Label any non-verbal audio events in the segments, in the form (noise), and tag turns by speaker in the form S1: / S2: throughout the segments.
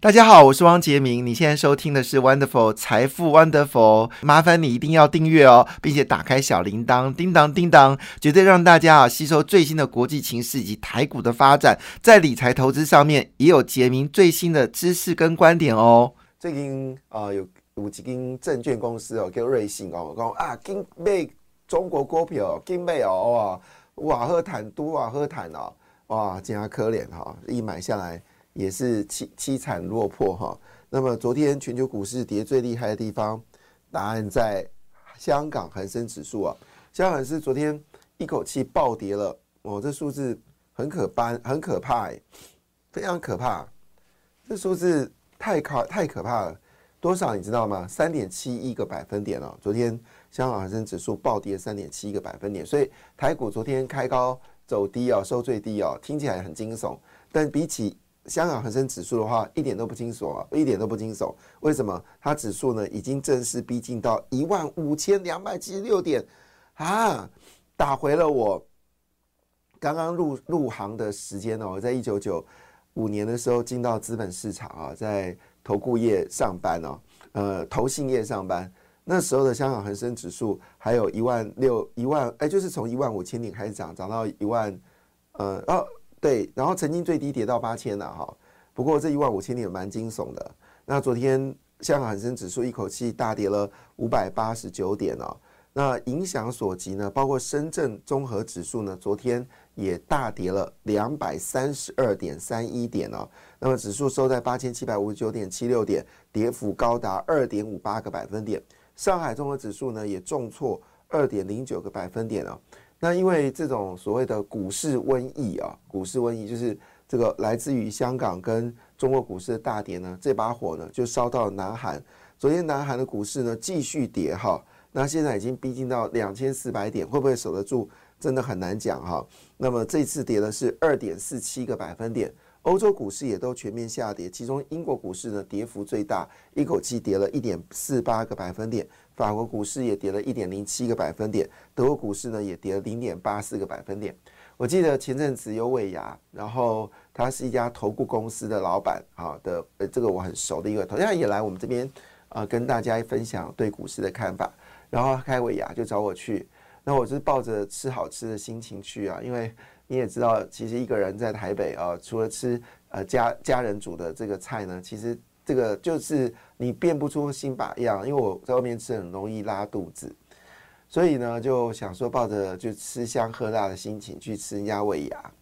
S1: 大家好，我是汪杰明。你现在收听的是 Wonderful 财富 Wonderful，麻烦你一定要订阅哦，并且打开小铃铛，叮当叮当，绝对让大家啊吸收最新的国际情势以及台股的发展，在理财投资上面也有杰明最新的知识跟观点哦。最近啊，有有几间证券公司哦，叫瑞信哦，讲啊，金买中国股票，金买哦，哇，瓦赫坦都瓦赫坦哦，哇，真可怜哈，一买下来。也是凄凄惨落魄哈。那么昨天全球股市跌最厉害的地方，答案在香港恒生指数啊。香港是昨天一口气暴跌了哦，这数字很可怕，很可怕哎，非常可怕。这数字太可太可怕了，多少你知道吗？三点七一个百分点哦。昨天香港恒生指数暴跌三点七一个百分点，所以台股昨天开高走低啊，收最低啊，听起来很惊悚，但比起香港恒生指数的话，一点都不惊悚啊，一点都不惊悚。为什么？它指数呢，已经正式逼近到一万五千两百七十六点啊，打回了我刚刚入入行的时间哦。我在一九九五年的时候进到资本市场啊，在投顾业上班哦，呃，投信业上班。那时候的香港恒生指数还有一万六一万，哎，就是从一万五千点开始涨，涨到一万，呃，哦。对，然后曾经最低跌到八千了哈，不过这一万五千点蛮惊悚的。那昨天香港恒生指数一口气大跌了五百八十九点哦，那影响所及呢，包括深圳综合指数呢，昨天也大跌了两百三十二点三一点哦，那么指数收在八千七百五十九点七六点，跌幅高达二点五八个百分点。上海综合指数呢也重挫二点零九个百分点哦。那因为这种所谓的股市瘟疫啊，股市瘟疫就是这个来自于香港跟中国股市的大跌呢，这把火呢就烧到了南韩。昨天南韩的股市呢继续跌哈，那现在已经逼近到两千四百点，会不会守得住？真的很难讲哈。那么这次跌的是二点四七个百分点，欧洲股市也都全面下跌，其中英国股市呢跌幅最大，一口气跌了一点四八个百分点。法国股市也跌了一点零七个百分点，德国股市呢也跌了零点八四个百分点。我记得前阵子有尾牙，然后他是一家投顾公司的老板，啊的，呃，这个我很熟的一个，同样也来我们这边啊，跟大家分享对股市的看法。然后开尾牙就找我去，那我是抱着吃好吃的心情去啊，因为你也知道，其实一个人在台北啊，除了吃呃家家人煮的这个菜呢，其实。这个就是你变不出新把样，因为我在外面吃很容易拉肚子，所以呢就想说抱着就吃香喝辣的心情去吃人家胃牙。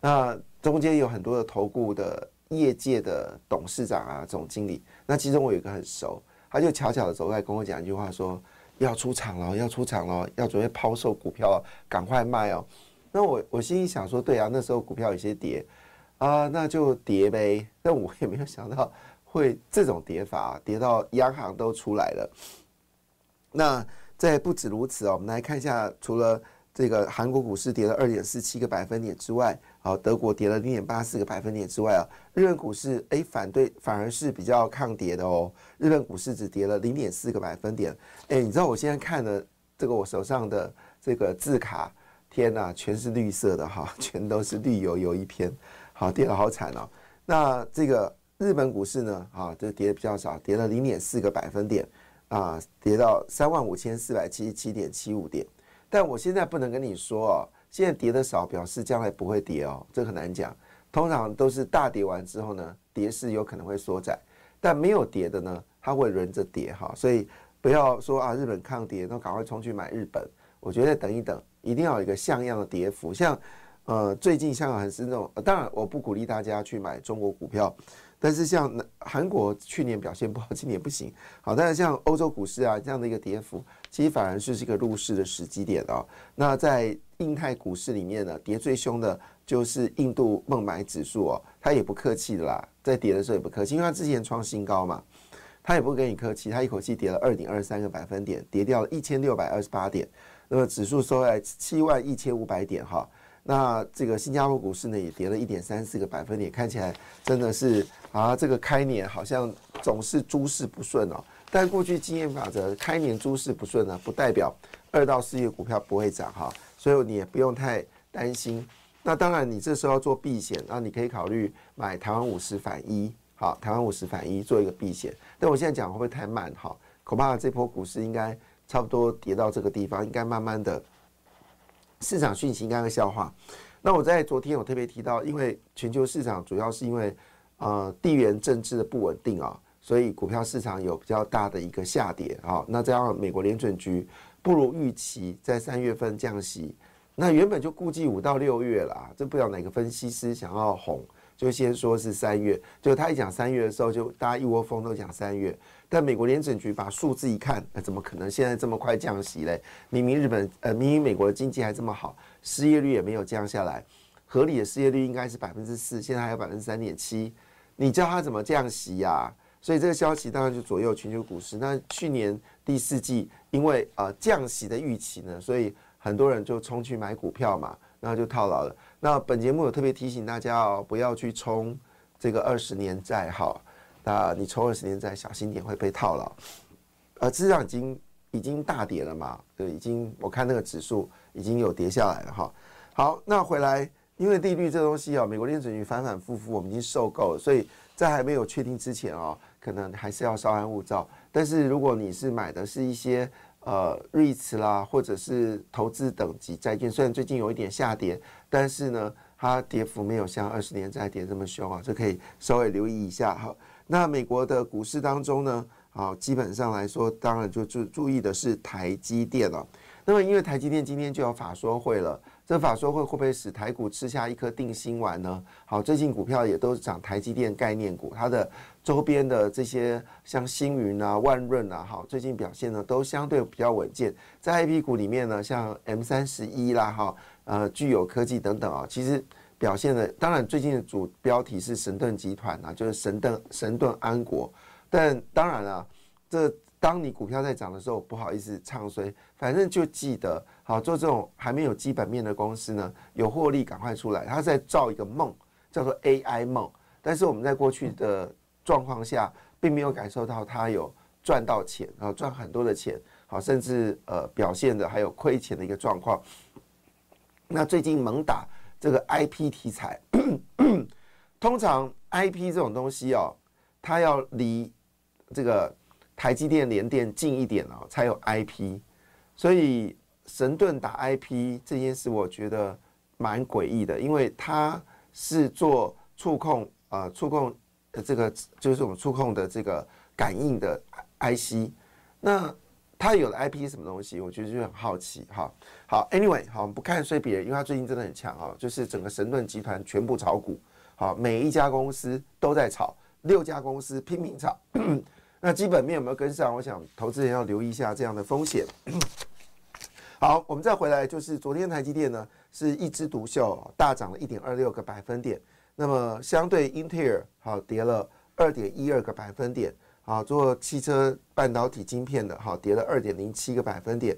S1: 那中间有很多的投顾的业界的董事长啊、总经理，那其中我有一个很熟，他就悄悄的走过来跟我讲一句话，说要出场了，要出场了，要准备抛售股票，赶快卖哦。那我我心里想说，对啊，那时候股票有些跌啊，那就跌呗。但我也没有想到。会这种跌法，啊跌到央行都出来了。那在不止如此哦，我们来看一下，除了这个韩国股市跌了二点四七个百分点之外，好，德国跌了零点八四个百分点之外啊，日本股市哎反对反而是比较抗跌的哦，日本股市只跌了零点四个百分点。哎，你知道我现在看的这个我手上的这个字卡，天呐，全是绿色的哈，(laughs) 全都是绿油油一片，好跌得好惨哦。那这个。日本股市呢，啊，就跌的比较少，跌了零点四个百分点，啊，跌到三万五千四百七十七点七五点。但我现在不能跟你说哦，现在跌的少，表示将来不会跌哦，这很难讲。通常都是大跌完之后呢，跌势有可能会缩窄，但没有跌的呢，它会轮着跌哈。所以不要说啊，日本抗跌，那赶快冲去买日本。我觉得等一等，一定要有一个像样的跌幅。像呃，最近香港还是那种，当然我不鼓励大家去买中国股票。但是像韩国去年表现不好，今年不行。好，但是像欧洲股市啊这样的一个跌幅，其实反而是这个入市的时机点哦。那在印太股市里面呢，跌最凶的就是印度孟买指数哦，它也不客气的啦，在跌的时候也不客气，因为它之前创新高嘛，它也不跟你客气，它一口气跌了二点二三个百分点，跌掉了一千六百二十八点，那么指数收在七万一千五百点哈。那这个新加坡股市呢，也跌了一点三四个百分点，看起来真的是啊，这个开年好像总是诸事不顺哦。但过去经验法则，开年诸事不顺呢，不代表二到四月股票不会涨哈，所以你也不用太担心。那当然，你这时候要做避险，那你可以考虑买台湾五十反一，好，台湾五十反一做一个避险。但我现在讲会不会太慢？哈，恐怕这波股市应该差不多跌到这个地方，应该慢慢的市场讯息应该会消化。那我在昨天我特别提到，因为全球市场主要是因为呃地缘政治的不稳定啊，所以股票市场有比较大的一个下跌啊。那这样美国联准局不如预期在三月份降息。那原本就估计五到六月了，这不知道哪个分析师想要哄，就先说是三月。就他一讲三月的时候，就大家一窝蜂都讲三月。但美国联准局把数字一看，那怎么可能现在这么快降息嘞？明明日本呃，明明美国的经济还这么好，失业率也没有降下来，合理的失业率应该是百分之四，现在还有百分之三点七，你叫他怎么降息呀？所以这个消息当然就左右全球股市。那去年第四季因为呃降息的预期呢，所以。很多人就冲去买股票嘛，然后就套牢了。那本节目有特别提醒大家哦，不要去冲这个二十年债哈。那你抽二十年债，小心点会被套牢。呃，市场已经已经大跌了嘛，对，已经我看那个指数已经有跌下来了哈。好，那回来，因为利率这东西啊，美国联准局反反复复，我们已经受够了，所以在还没有确定之前啊，可能还是要稍安勿躁。但是如果你是买的是一些。呃，REITs 啦，或者是投资等级债券，虽然最近有一点下跌，但是呢，它跌幅没有像二十年债跌这么凶啊，这可以稍微留意一下哈。那美国的股市当中呢，啊，基本上来说，当然就注注意的是台积电了。那么，因为台积电今天就要法说会了。这法说会会不会使台股吃下一颗定心丸呢？好，最近股票也都是涨台积电概念股，它的周边的这些像星云啊、万润啊，好，最近表现呢都相对比较稳健。在 I P 股里面呢，像 M 三十一啦，哈，呃，具有科技等等啊，其实表现的，当然最近的主标题是神盾集团啊，就是神盾神盾安国，但当然了，这。当你股票在涨的时候，不好意思唱衰，反正就记得好做这种还没有基本面的公司呢，有获利赶快出来。他在造一个梦，叫做 AI 梦。但是我们在过去的状况下，并没有感受到它有赚到钱，然后赚很多的钱，好，甚至呃表现的还有亏钱的一个状况。那最近猛打这个 IP 题材，(clears throat) 通常 IP 这种东西哦，它要离这个。台积电、联电近一点哦，才有 IP，所以神盾打 IP 这件事，我觉得蛮诡异的，因为它是做触控啊，触控的这个就是我们触控的这个感应的 IC，那他有的 IP 什么东西？我觉得就很好奇哈。好，Anyway，好，我们不看衰别人，因为他最近真的很强啊，就是整个神盾集团全部炒股，好，每一家公司都在炒，六家公司拼命炒。(clears throat) 那基本面有没有跟上？我想投资人要留意一下这样的风险。(clears throat) 好，我们再回来，就是昨天台积电呢是一枝独秀，大涨了一点二六个百分点。那么相对英特尔，好跌了二点一二个百分点。好，做汽车半导体晶片的，好跌了二点零七个百分点。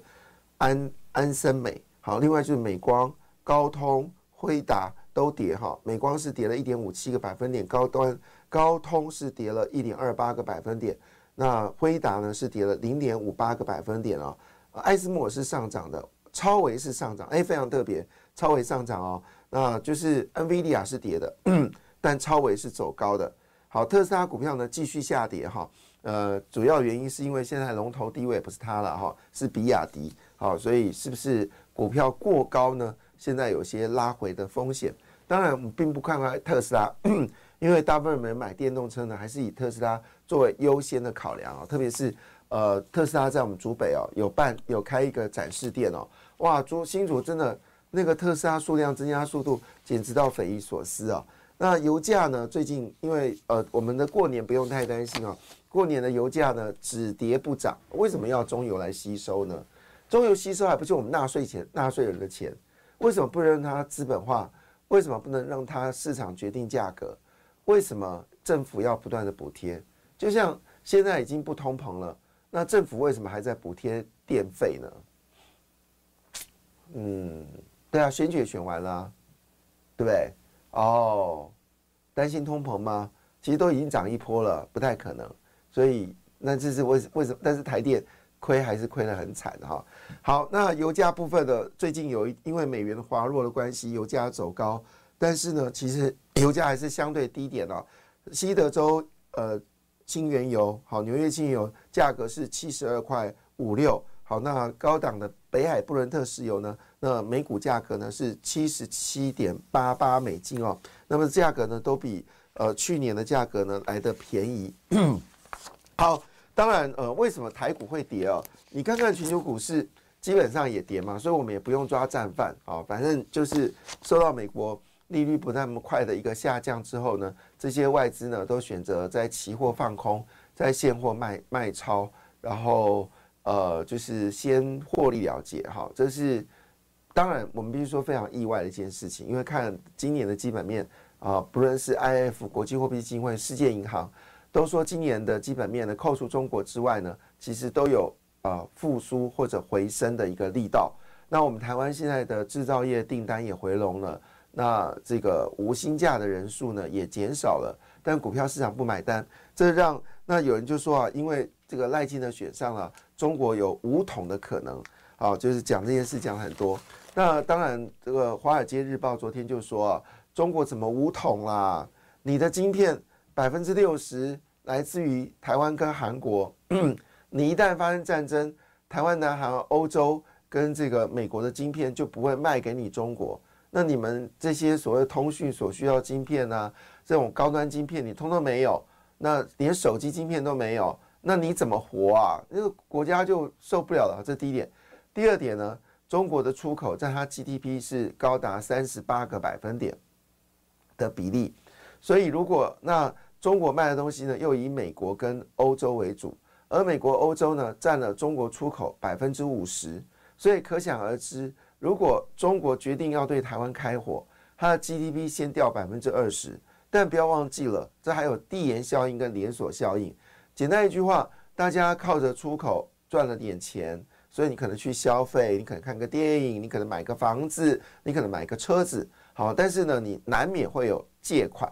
S1: 安安森美，好，另外就是美光、高通、辉达都跌哈。美光是跌了一点五七个百分点，高端。高通是跌了一点二八个百分点，那辉达呢是跌了零点五八个百分点哦。艾斯摩是上涨的，超维是上涨，哎，非常特别，超维上涨哦。那就是 NVIDIA 是跌的，(coughs) 但超维是走高的。好，特斯拉股票呢继续下跌哈，呃，主要原因是因为现在龙头地位不是它了哈，是比亚迪。好，所以是不是股票过高呢？现在有些拉回的风险。当然，我们并不看好特斯拉。(coughs) 因为大部分人买电动车呢，还是以特斯拉作为优先的考量啊，特别是呃，特斯拉在我们竹北哦，有办有开一个展示店哦，哇，竹新竹真的那个特斯拉数量增加速度简直到匪夷所思啊。那油价呢，最近因为呃，我们的过年不用太担心啊，过年的油价呢只跌不涨，为什么要中油来吸收呢？中油吸收还不是我们纳税钱、纳税人的钱，为什么不让它资本化？为什么不能让它市场决定价格？为什么政府要不断的补贴？就像现在已经不通膨了，那政府为什么还在补贴电费呢？嗯，对啊，选举也选完了，对不对？哦，担心通膨吗？其实都已经涨一波了，不太可能。所以那这是为为什么？但是台电亏还是亏得很惨哈。好，那油价部分的最近有因为美元的滑落的关系，油价走高，但是呢，其实油价还是相对低点哦。西德州呃轻原油好，纽约轻原油价格是七十二块五六。好，那高档的北海布伦特石油呢？那每股价格呢是七十七点八八美金哦。那么价格呢都比呃去年的价格呢来的便宜。(clears throat) 好，当然呃为什么台股会跌哦？你看看全球股市基本上也跌嘛，所以我们也不用抓战犯啊。反正就是受到美国利率不那么快的一个下降之后呢，这些外资呢都选择在期货放空，在现货卖卖超，然后。呃，就是先获利了结哈，这是当然我们必须说非常意外的一件事情，因为看今年的基本面啊，不论是 I F 国际货币基金会、世界银行都说今年的基本面呢，扣除中国之外呢，其实都有啊复苏或者回升的一个力道。那我们台湾现在的制造业订单也回笼了，那这个无薪假的人数呢也减少了，但股票市场不买单，这让那有人就说啊，因为这个赖清德选上了。中国有五统的可能，好，就是讲这件事讲很多。那当然，这个《华尔街日报》昨天就说啊，中国怎么五统啦？你的晶片百分之六十来自于台湾跟韩国，(clears throat) 你一旦发生战争，台湾、南韩、欧洲跟这个美国的晶片就不会卖给你中国。那你们这些所谓通讯所需要晶片啊，这种高端晶片你通通没有，那连手机晶片都没有。那你怎么活啊？那个国家就受不了了。这第一点，第二点呢？中国的出口占它 GDP 是高达三十八个百分点的比例，所以如果那中国卖的东西呢，又以美国跟欧洲为主，而美国、欧洲呢占了中国出口百分之五十，所以可想而知，如果中国决定要对台湾开火，它的 GDP 先掉百分之二十。但不要忘记了，这还有递延效应跟连锁效应。简单一句话，大家靠着出口赚了点钱，所以你可能去消费，你可能看个电影，你可能买个房子，你可能买个车子，好，但是呢，你难免会有借款，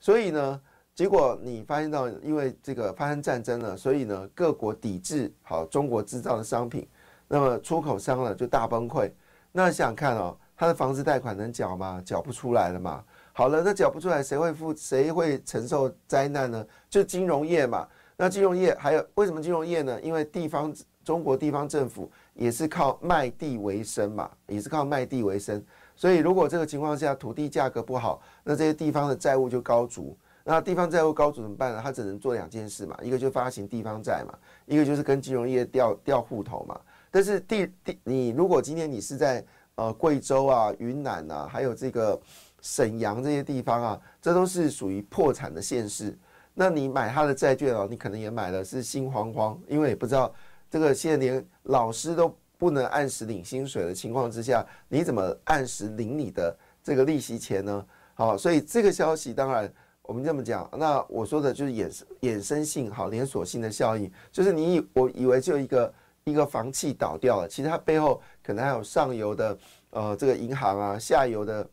S1: 所以呢，结果你发现到，因为这个发生战争了，所以呢，各国抵制好中国制造的商品，那么出口商呢就大崩溃。那想想看哦，他的房子贷款能缴吗？缴不出来了嘛。好了，那缴不出来，谁会负？谁会承受灾难呢？就金融业嘛。那金融业还有为什么金融业呢？因为地方中国地方政府也是靠卖地为生嘛，也是靠卖地为生。所以如果这个情况下土地价格不好，那这些地方的债务就高筑。那地方债务高筑怎么办呢？他只能做两件事嘛，一个就发行地方债嘛，一个就是跟金融业调调户头嘛。但是地地你如果今天你是在呃贵州啊、云南啊，还有这个沈阳这些地方啊，这都是属于破产的县市。那你买他的债券哦，你可能也买的是心慌慌，因为也不知道这个现在连老师都不能按时领薪水的情况之下，你怎么按时领你的这个利息钱呢？好，所以这个消息当然我们这么讲，那我说的就是衍生衍生性好连锁性的效应，就是你以我以为就一个一个房企倒掉了，其实它背后可能还有上游的呃这个银行啊，下游的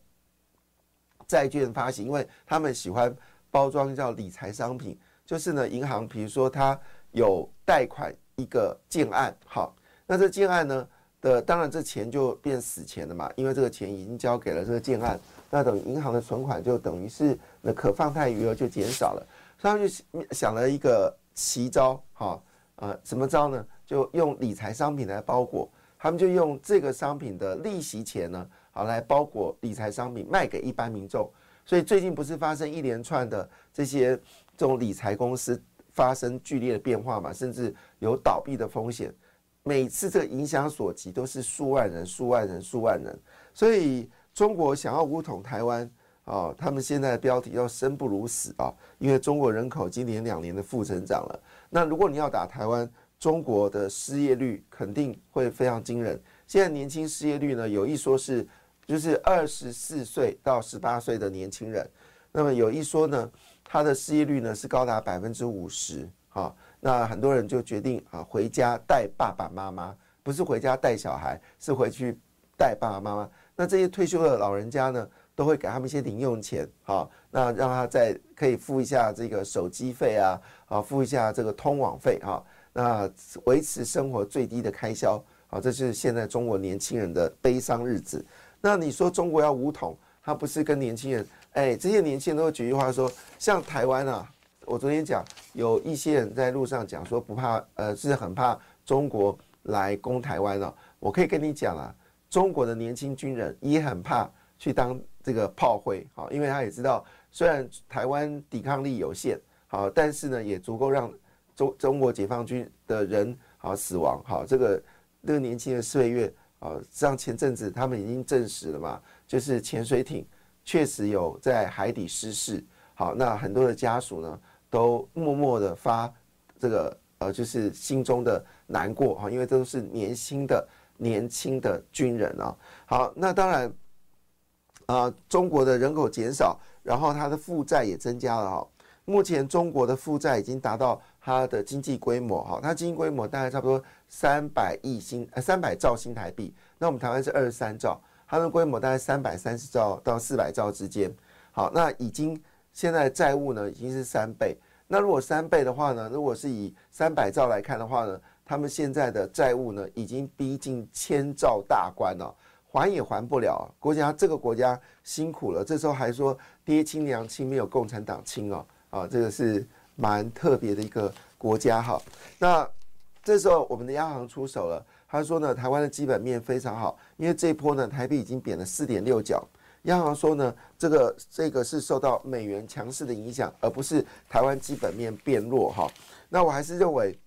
S1: 债券发行，因为他们喜欢。包装叫理财商品，就是呢，银行比如说它有贷款一个建案，好，那这建案呢的，当然这钱就变死钱了嘛，因为这个钱已经交给了这个建案，那等银行的存款就等于是那可放贷余额就减少了，所以他们就想了一个奇招，哈，呃，什么招呢？就用理财商品来包裹，他们就用这个商品的利息钱呢，好来包裹理财商品，卖给一般民众。所以最近不是发生一连串的这些这种理财公司发生剧烈的变化嘛，甚至有倒闭的风险。每次这个影响所及都是数万人、数万人、数万人。所以中国想要武统台湾啊，他们现在的标题要生不如死啊，因为中国人口今年两年的负增长了。那如果你要打台湾，中国的失业率肯定会非常惊人。现在年轻失业率呢，有一说是。就是二十四岁到十八岁的年轻人，那么有一说呢，他的失业率呢是高达百分之五十，哈，那很多人就决定啊回家带爸爸妈妈，不是回家带小孩，是回去带爸爸妈妈。那这些退休的老人家呢，都会给他们一些零用钱，好，那让他再可以付一下这个手机费啊，啊，付一下这个通网费哈，那维持生活最低的开销，好，这是现在中国年轻人的悲伤日子。那你说中国要武统，他不是跟年轻人，哎，这些年轻人都会举句话说，像台湾啊，我昨天讲有一些人在路上讲说不怕，呃，是很怕中国来攻台湾了。我可以跟你讲啊，中国的年轻军人也很怕去当这个炮灰，好，因为他也知道，虽然台湾抵抗力有限，好，但是呢，也足够让中中国解放军的人好死亡，好，这个这个年轻的岁月。啊，像前阵子他们已经证实了嘛，就是潜水艇确实有在海底失事。好，那很多的家属呢，都默默的发这个呃，就是心中的难过哈，因为这都是年轻的年轻的军人啊。好，那当然啊，中国的人口减少，然后它的负债也增加了哈。目前中国的负债已经达到它的经济规模哈，它经济规模大概差不多。三百亿新呃三百兆新台币，那我们台湾是二十三兆，它的规模大概三百三十兆到四百兆之间。好，那已经现在债务呢已经是三倍。那如果三倍的话呢，如果是以三百兆来看的话呢，他们现在的债务呢已经逼近千兆大关了，还也还不了。国家这个国家辛苦了，这时候还说爹亲娘亲没有共产党亲哦，啊，这个是蛮特别的一个国家哈。那。这时候，我们的央行出手了。他说呢，台湾的基本面非常好，因为这一波呢，台币已经贬了四点六角。央行说呢，这个这个是受到美元强势的影响，而不是台湾基本面变弱哈。那我还是认为，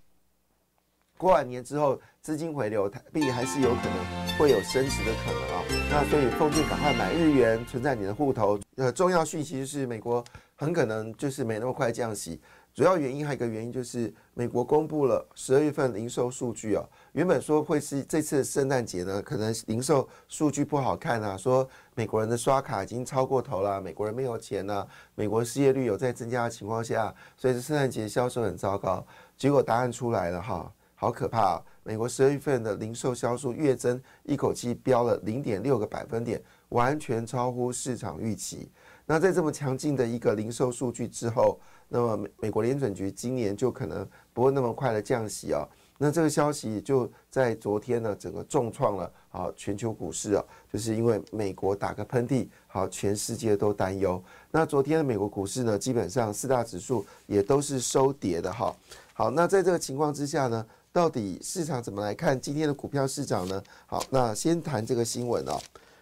S1: 过完年之后资金回流，台币还是有可能会有升值的可能啊。那所以奉劝赶快买日元存在你的户头。呃，重要讯息是美国很可能就是没那么快降息。主要原因还有一个原因就是美国公布了十二月份零售数据啊，原本说会是这次圣诞节呢，可能零售数据不好看啊，说美国人的刷卡已经超过头了，美国人没有钱呢，美国失业率有在增加的情况下，所以圣诞节销售很糟糕。结果答案出来了哈，好可怕！美国十二月份的零售销售月增一口气飙了零点六个百分点，完全超乎市场预期。那在这么强劲的一个零售数据之后，那么美美国联准局今年就可能不会那么快的降息啊。那这个消息就在昨天呢，整个重创了啊全球股市啊，就是因为美国打个喷嚏，好，全世界都担忧。那昨天的美国股市呢，基本上四大指数也都是收跌的哈。好，那在这个情况之下呢，到底市场怎么来看今天的股票市场呢？好，那先谈这个新闻啊。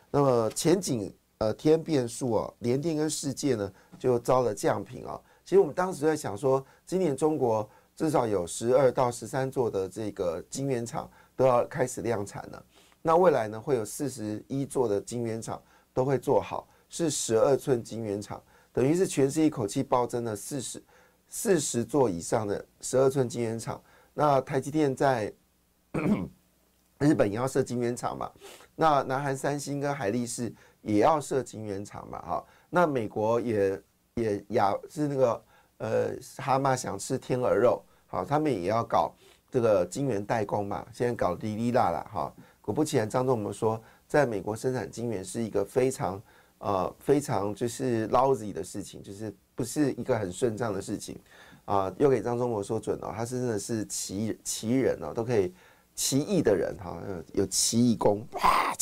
S1: 那么前景呃天变数啊，联电跟世界呢就遭了降频啊。其实我们当时在想说，今年中国至少有十二到十三座的这个晶圆厂都要开始量产了。那未来呢，会有四十一座的晶圆厂都会做好，是十二寸晶圆厂，等于是全是一口气暴增了四十四十座以上的十二寸晶圆厂。那台积电在日本也要设晶圆厂嘛？那南韩三星跟海力士也要设晶圆厂嘛？哈，那美国也。也亚是那个呃，蛤蟆想吃天鹅肉，好，他们也要搞这个晶圆代工嘛。现在搞滴滴啦啦，哈，果不其然，张总我们说，在美国生产晶圆是一个非常呃非常就是 lousy 的事情，就是不是一个很顺畅的事情啊。又给张忠谋说准了，他是真的是奇奇人哦，都可以奇异的人哈，有奇异功，哇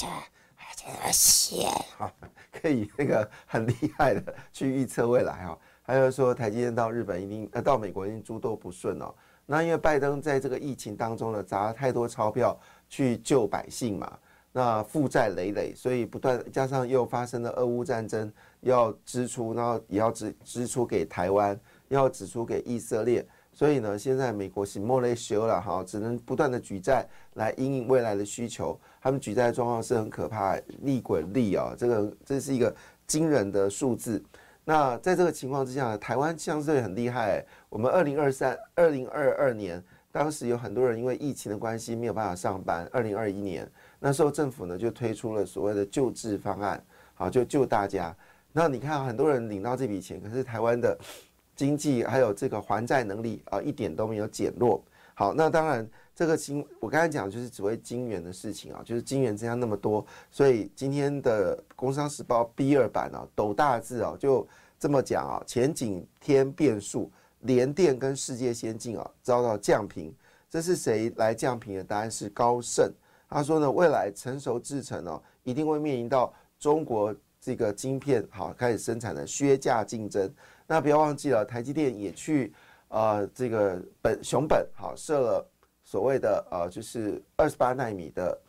S1: 这这写哈。可以那个很厉害的去预测未来哈，还有说台积电到日本一定呃到美国一定诸多不顺哦。那因为拜登在这个疫情当中呢砸了太多钞票去救百姓嘛，那负债累累，所以不断加上又发生了俄乌战争，要支出，然后也要支支出给台湾，要支出给以色列。所以呢，现在美国是莫雷修了哈，只能不断的举债来应应未来的需求。他们举债的状况是很可怕，利滚利啊，这个这是一个惊人的数字。那在这个情况之下，台湾相对很厉害。我们二零二三、二零二二年，当时有很多人因为疫情的关系没有办法上班。二零二一年那时候政府呢就推出了所谓的救治方案，好就救大家。那你看很多人领到这笔钱，可是台湾的。经济还有这个还债能力啊，一点都没有减弱。好，那当然这个晶，我刚才讲就是只为晶圆的事情啊，就是晶圆增加那么多，所以今天的《工商时报》B 二版啊，斗大字啊，就这么讲啊，前景天变数，联电跟世界先进啊遭到降评，这是谁来降评的？答案是高盛。他说呢，未来成熟制程哦，一定会面临到中国这个晶片好开始生产的削价竞争。那不要忘记了，台积电也去呃这个本熊本好设了所谓的呃就是二十八纳米的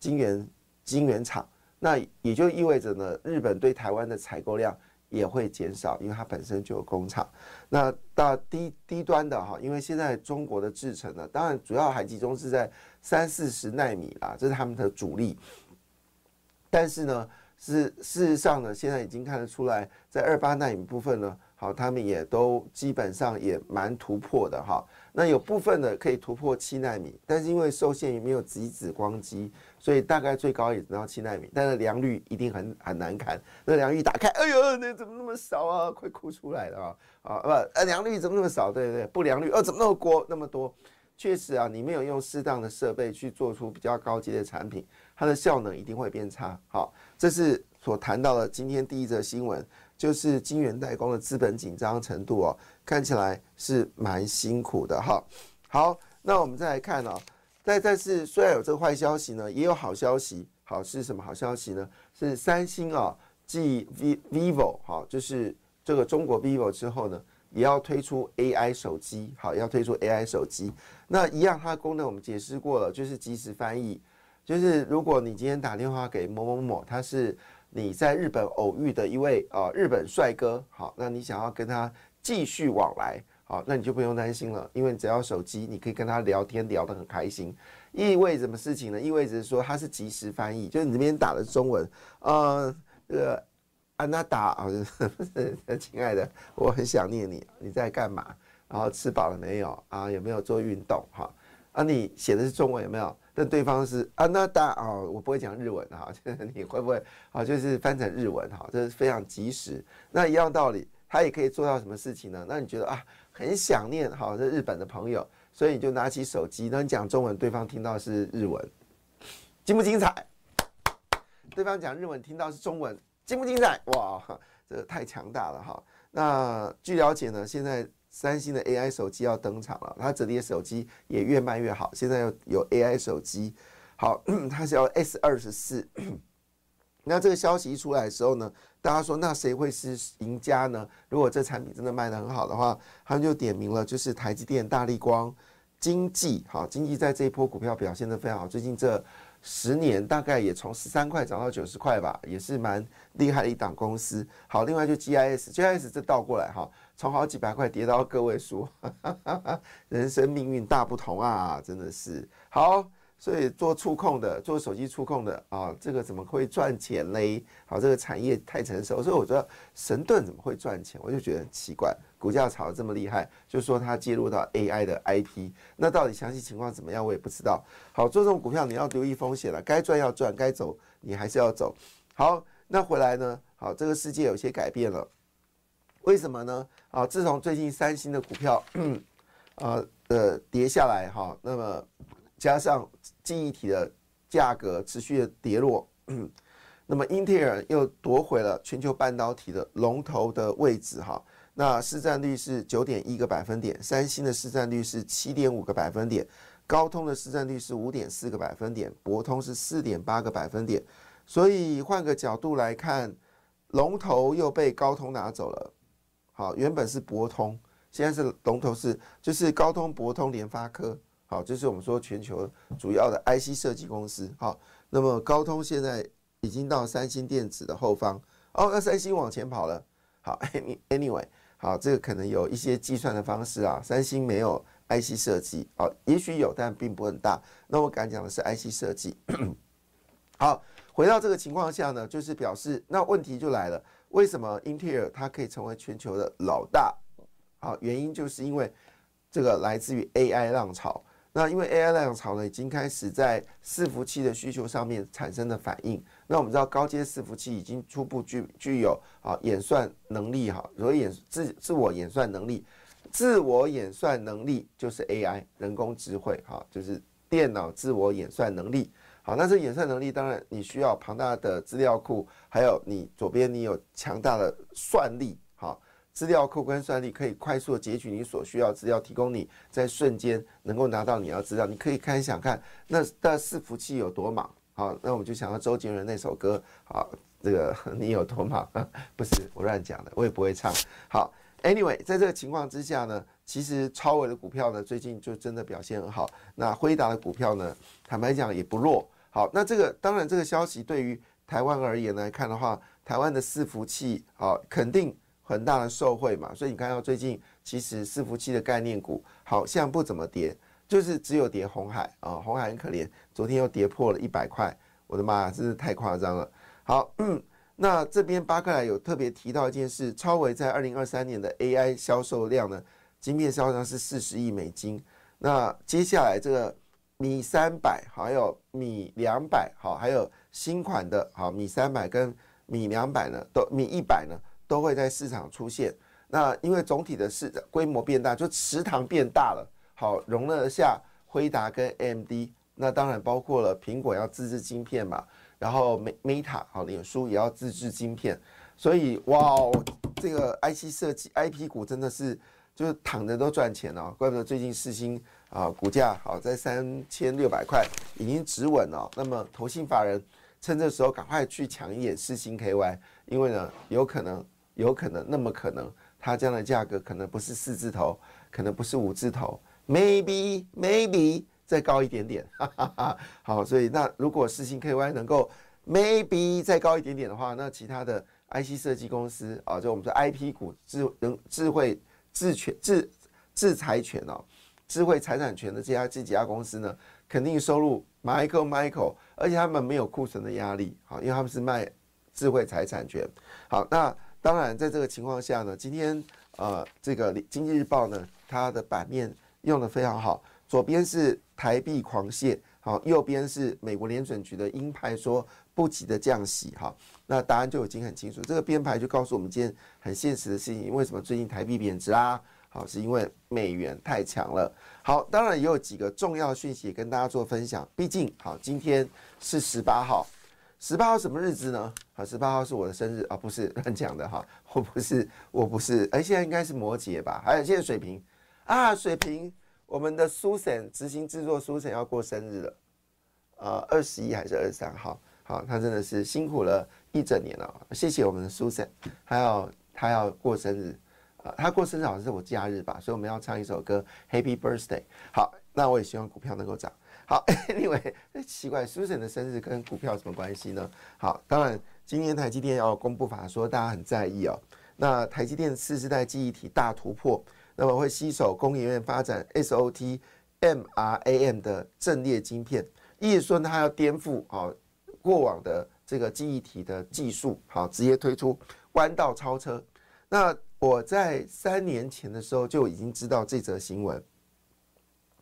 S1: 晶圆晶圆厂。那也就意味着呢，日本对台湾的采购量也会减少，因为它本身就有工厂。那到低低端的哈，因为现在中国的制程呢，当然主要还集中是在。三四十纳米啦，这是他们的主力。但是呢，是事实上呢，现在已经看得出来，在二八纳米部分呢，好，他们也都基本上也蛮突破的哈。那有部分的可以突破七纳米，但是因为受限于没有极紫光机，所以大概最高也只到七纳米。但是良率一定很很难看，那良率打开，哎呦，那怎么那么少啊？快哭出来了啊！啊不，呃，良率怎么那么少？对对对，不良率，哦，怎么那么多那么多？确实啊，你没有用适当的设备去做出比较高级的产品，它的效能一定会变差。好，这是所谈到的今天第一则新闻，就是晶圆代工的资本紧张程度哦，看起来是蛮辛苦的哈。好，那我们再来看哦，但但是虽然有这个坏消息呢，也有好消息。好是什么好消息呢？是三星啊，继 V vivo 好，就是这个中国 vivo 之后呢。也要推出 AI 手机，好，要推出 AI 手机。那一样，它的功能我们解释过了，就是即时翻译。就是如果你今天打电话给某某某，他是你在日本偶遇的一位啊日本帅哥，好，那你想要跟他继续往来，好，那你就不用担心了，因为只要手机，你可以跟他聊天聊得很开心。意味什么事情呢？意味着说他是即时翻译，就是你这边打的中文，呃，这个。安娜达啊，(laughs) 亲爱的，我很想念你，你在干嘛？然后吃饱了没有？啊，有没有做运动？哈，啊，你写的是中文有没有？那对方是啊，那大啊，我不会讲日文哈，就是你会不会啊？就是翻成日文哈，这是非常及时。那一样道理，他也可以做到什么事情呢？那你觉得啊，很想念哈，这日本的朋友，所以你就拿起手机，那你讲中文，对方听到是日文，精不精彩？对方讲日文，听到是中文。精不精彩？哇，这太强大了哈！那据了解呢，现在三星的 AI 手机要登场了，它折叠手机也越卖越好。现在有有 AI 手机，好，(clears throat) 它是要 S 二十四。那这个消息一出来的时候呢，大家说那谁会是赢家呢？如果这产品真的卖得很好的话，他们就点名了，就是台积电、大力光、经济。好，经济在这一波股票表现得非常好，最近这。十年大概也从十三块涨到九十块吧，也是蛮厉害的一档公司。好，另外就 GIS，GIS 这倒过来哈，从好几百块跌到个位数，人生命运大不同啊，真的是好。所以做触控的，做手机触控的啊，这个怎么会赚钱嘞？好，这个产业太成熟，所以我觉得神盾怎么会赚钱？我就觉得很奇怪，股价炒得这么厉害，就说它介入到 AI 的 IP，那到底详细情况怎么样？我也不知道。好，做这种股票你要留意风险了，该赚要赚，该走你还是要走。好，那回来呢？好，这个世界有些改变了，为什么呢？啊，自从最近三星的股票，(clears throat) 呃呃跌下来哈，那么。加上记忆体的价格持续的跌落，(clears throat) 那么英特尔又夺回了全球半导体的龙头的位置哈。那市占率是九点一个百分点，三星的市占率是七点五个百分点，高通的市占率是五点四个百分点，博通是四点八个百分点。所以换个角度来看，龙头又被高通拿走了。好，原本是博通，现在是龙头是就是高通、博通、联发科。好，这是我们说全球主要的 IC 设计公司。好，那么高通现在已经到三星电子的后方。哦，那三星往前跑了。好，(laughs) Anyway，好，这个可能有一些计算的方式啊。三星没有 IC 设计，哦，也许有，但并不很大。那我敢讲的是 IC 设计。好，回到这个情况下呢，就是表示那问题就来了，为什么英特尔它可以成为全球的老大？好，原因就是因为这个来自于 AI 浪潮。那因为 AI 浪潮呢，已经开始在伺服器的需求上面产生的反应。那我们知道高阶伺服器已经初步具具有啊演算能力哈，所以演自自我演算能力。自我演算能力就是 AI 人工智慧，哈，就是电脑自我演算能力。好，那这演算能力当然你需要庞大的资料库，还有你左边你有强大的算力，好，资料库跟算力可以快速的截取你所需要资料，提供你在瞬间能够拿到你要资料。你可以看想看那的伺服器有多忙。好，那我们就想到周杰伦那首歌，好，这个 (laughs) 你有多忙？不是我乱讲的，我也不会唱。好。Anyway，在这个情况之下呢，其实超伟的股票呢，最近就真的表现很好。那辉达的股票呢，坦白讲也不弱。好，那这个当然这个消息对于台湾而言来看的话，台湾的伺服器啊，肯定很大的受惠嘛。所以你看到最近其实伺服器的概念股好像不怎么跌，就是只有跌红海啊，红海很可怜，昨天又跌破了一百块，我的妈，真是太夸张了。好，那这边巴克莱有特别提到一件事，超维在二零二三年的 AI 销售量呢，晶片销售量是四十亿美金。那接下来这个米三百还有米两百，好，还有新款的，好米三百跟米两百呢，都米一百呢都会在市场出现。那因为总体的市规模变大，就池塘变大了，好容得下辉达跟 AMD。那当然包括了苹果要自制晶片嘛。然后，Meta 好，脸书也要自制晶片，所以哇，这个 IC 设计 IP 股真的是就是躺着都赚钱哦，怪不得最近四星啊股价好在三千六百块已经止稳了。那么，投信法人趁这时候赶快去抢一点四星 KY，因为呢，有可能，有可能，那么可能它这样的价格可能不是四字头，可能不是五字头，maybe，maybe。再高一点点，哈哈哈。好，所以那如果四星 KY 能够 maybe 再高一点点的话，那其他的 IC 设计公司啊，就我们说 IP 股智能智慧智权智智财权哦，智慧财产权的这家这几家公司呢，肯定收入 Michael Michael，而且他们没有库存的压力，好，因为他们是卖智慧财产权。好，那当然在这个情况下呢，今天呃这个经济日报呢，它的版面用的非常好。左边是台币狂泻，好，右边是美国联准局的鹰派说不急的降息，哈，那答案就已经很清楚。这个编排就告诉我们今天很现实的事情：为什么最近台币贬值啊？好，是因为美元太强了。好，当然也有几个重要讯息跟大家做分享。毕竟，好，今天是十八号，十八号什么日子呢？好，十八号是我的生日啊，不是乱讲的哈，我不是，我不是，哎，现在应该是摩羯吧？还有现在水瓶啊，水瓶。我们的苏神执行制作苏神要过生日了，呃，二十一还是二十三号？好，他真的是辛苦了一整年了，谢谢我们的苏神。还有他要过生日，啊，他过生日好像是我假日吧，所以我们要唱一首歌，Happy Birthday。好，那我也希望股票能够涨。好，Anyway，奇怪，苏神的生日跟股票有什么关系呢？好，当然今天台积电要公布法说，大家很在意哦。那台积电次世代记忆体大突破。那么会携手工研院发展 SOT MRAM 的阵列晶片，意思说它要颠覆啊过往的这个记忆体的技术，好直接推出弯道超车。那我在三年前的时候就已经知道这则新闻。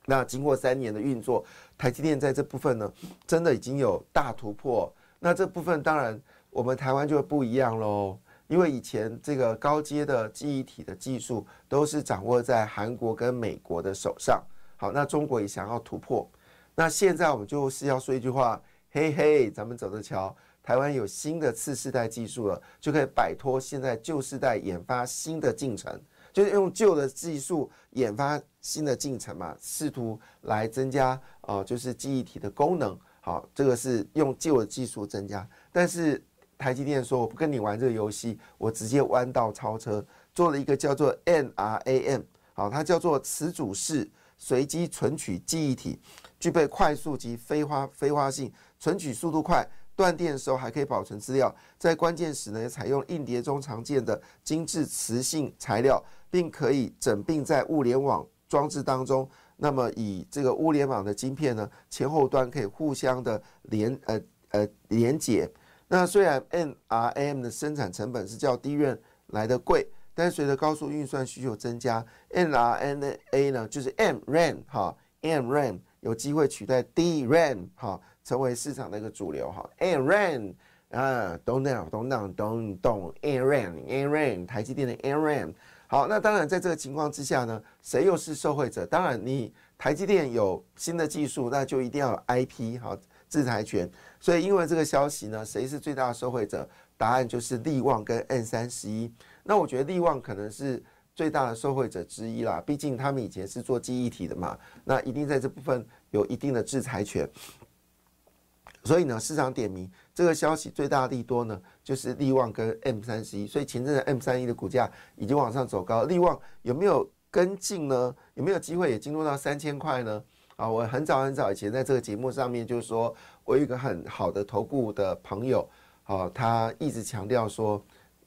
S1: 那经过三年的运作，台积电在这部分呢，真的已经有大突破。那这部分当然我们台湾就不一样喽。因为以前这个高阶的记忆体的技术都是掌握在韩国跟美国的手上，好，那中国也想要突破，那现在我们就是要说一句话，嘿嘿，咱们走着瞧，台湾有新的次世代技术了，就可以摆脱现在旧世代研发新的进程，就是用旧的技术研发新的进程嘛，试图来增加啊，就是记忆体的功能，好，这个是用旧的技术增加，但是。台积电说：“我不跟你玩这个游戏，我直接弯道超车，做了一个叫做 NRAM，好，它叫做磁阻式随机存取记忆体，具备快速及非花非花性，存取速度快，断电的时候还可以保存资料，在关键时呢，采用硬碟中常见的精致磁性材料，并可以整并在物联网装置当中。那么以这个物联网的晶片呢，前后端可以互相的连呃呃连接。”那虽然 NRM 的生产成本是较低润来的贵，但随着高速运算需求增加，NRA 呢就是 MRAM 哈，MRAM 有机会取代 DRAM 哈，成为市场的一个主流哈。MRAM 啊，懂懂懂懂懂懂，MRAM MRAM 台积电的 MRAM 好，那当然在这个情况之下呢，谁又是受惠者？当然，你台积电有新的技术，那就一定要有 IP 好制裁权。所以因为这个消息呢，谁是最大的受惠者？答案就是力旺跟 N 三十一。那我觉得力旺可能是最大的受惠者之一啦，毕竟他们以前是做记忆体的嘛，那一定在这部分有一定的制裁权。所以呢，市场点名这个消息最大的利多呢，就是力旺跟 M 三十一。所以前阵子 M 三一的股价已经往上走高，力旺有没有跟进呢？有没有机会也进入到三千块呢？啊，我很早很早以前在这个节目上面就说，我有一个很好的投顾的朋友，啊，他一直强调说，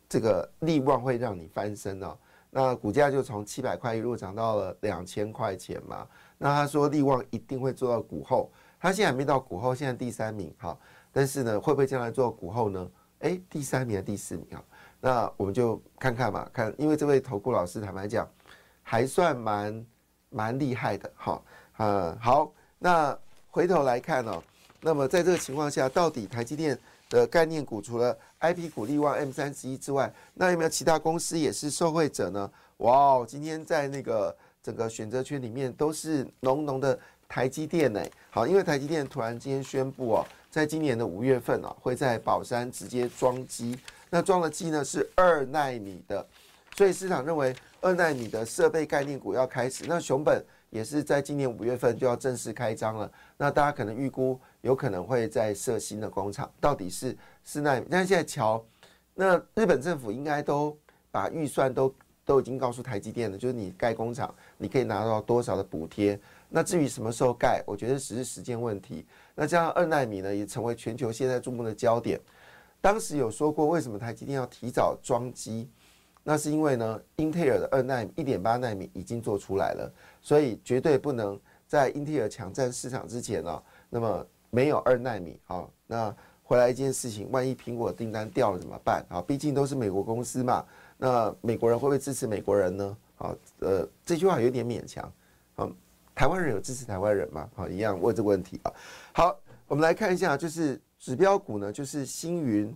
S1: 这个利旺会让你翻身哦。那股价就从七百块一路涨到了两千块钱嘛。那他说利旺一定会做到股后。他现在还没到股后，现在第三名哈，但是呢，会不会将来做股后呢？哎，第三名还、第四名啊，那我们就看看嘛，看，因为这位投顾老师坦白讲，还算蛮蛮厉害的哈，嗯，好，那回头来看哦，那么在这个情况下，到底台积电的概念股除了 IP 股力旺 M 三十一之外，那有没有其他公司也是受惠者呢？哇哦，今天在那个整个选择圈里面都是浓浓的。台积电呢？好，因为台积电突然间宣布哦，在今年的五月份哦，会在宝山直接装机。那装的机呢是二纳米的，所以市场认为二纳米的设备概念股要开始。那熊本也是在今年五月份就要正式开张了。那大家可能预估有可能会在设新的工厂，到底是四纳米？但现在瞧，那日本政府应该都把预算都都已经告诉台积电了，就是你盖工厂，你可以拿到多少的补贴。那至于什么时候盖，我觉得只是时间问题。那这样二纳米呢，也成为全球现在注目的焦点。当时有说过，为什么台积电要提早装机？那是因为呢，英特尔的二纳米、一点八纳米已经做出来了，所以绝对不能在英特尔抢占市场之前呢，那么没有二纳米。好，那回来一件事情，万一苹果订单掉了怎么办？啊，毕竟都是美国公司嘛。那美国人会不会支持美国人呢？好，呃，这句话有点勉强。嗯。台湾人有支持台湾人吗？好，一样问这个问题啊。好，我们来看一下，就是指标股呢，就是星云、